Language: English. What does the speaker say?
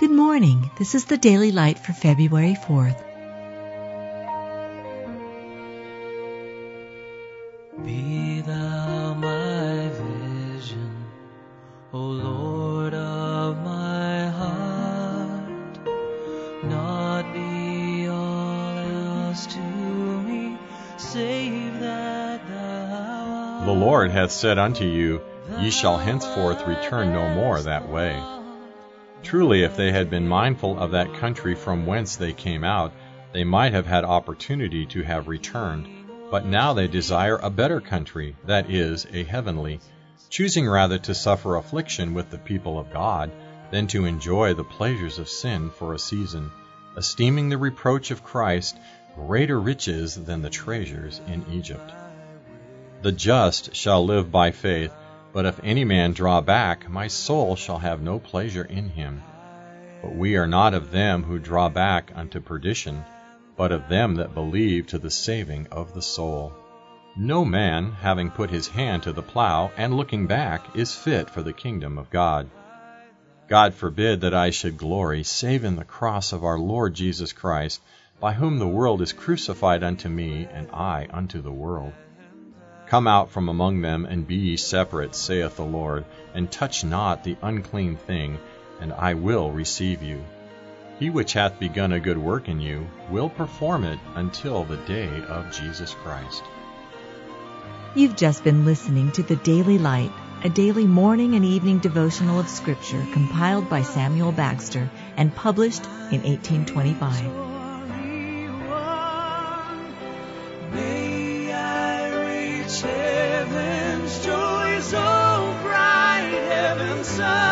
Good morning. This is the Daily Light for February 4th. Be thou my vision, O Lord of my heart, not be all else to me, save that thou art. The Lord hath said unto you, Ye shall henceforth return no more that way. Truly, if they had been mindful of that country from whence they came out, they might have had opportunity to have returned. But now they desire a better country, that is, a heavenly, choosing rather to suffer affliction with the people of God than to enjoy the pleasures of sin for a season, esteeming the reproach of Christ greater riches than the treasures in Egypt. The just shall live by faith, but if any man draw back, my soul shall have no pleasure in him. But we are not of them who draw back unto perdition, but of them that believe to the saving of the soul. No man, having put his hand to the plough, and looking back, is fit for the kingdom of God. God forbid that I should glory, save in the cross of our Lord Jesus Christ, by whom the world is crucified unto me, and I unto the world. Come out from among them, and be ye separate, saith the Lord, and touch not the unclean thing, and I will receive you. He which hath begun a good work in you will perform it until the day of Jesus Christ. You've just been listening to the Daily Light, a daily morning and evening devotional of Scripture compiled by Samuel Bagster and published in 1825. joy so bright, heaven's sun.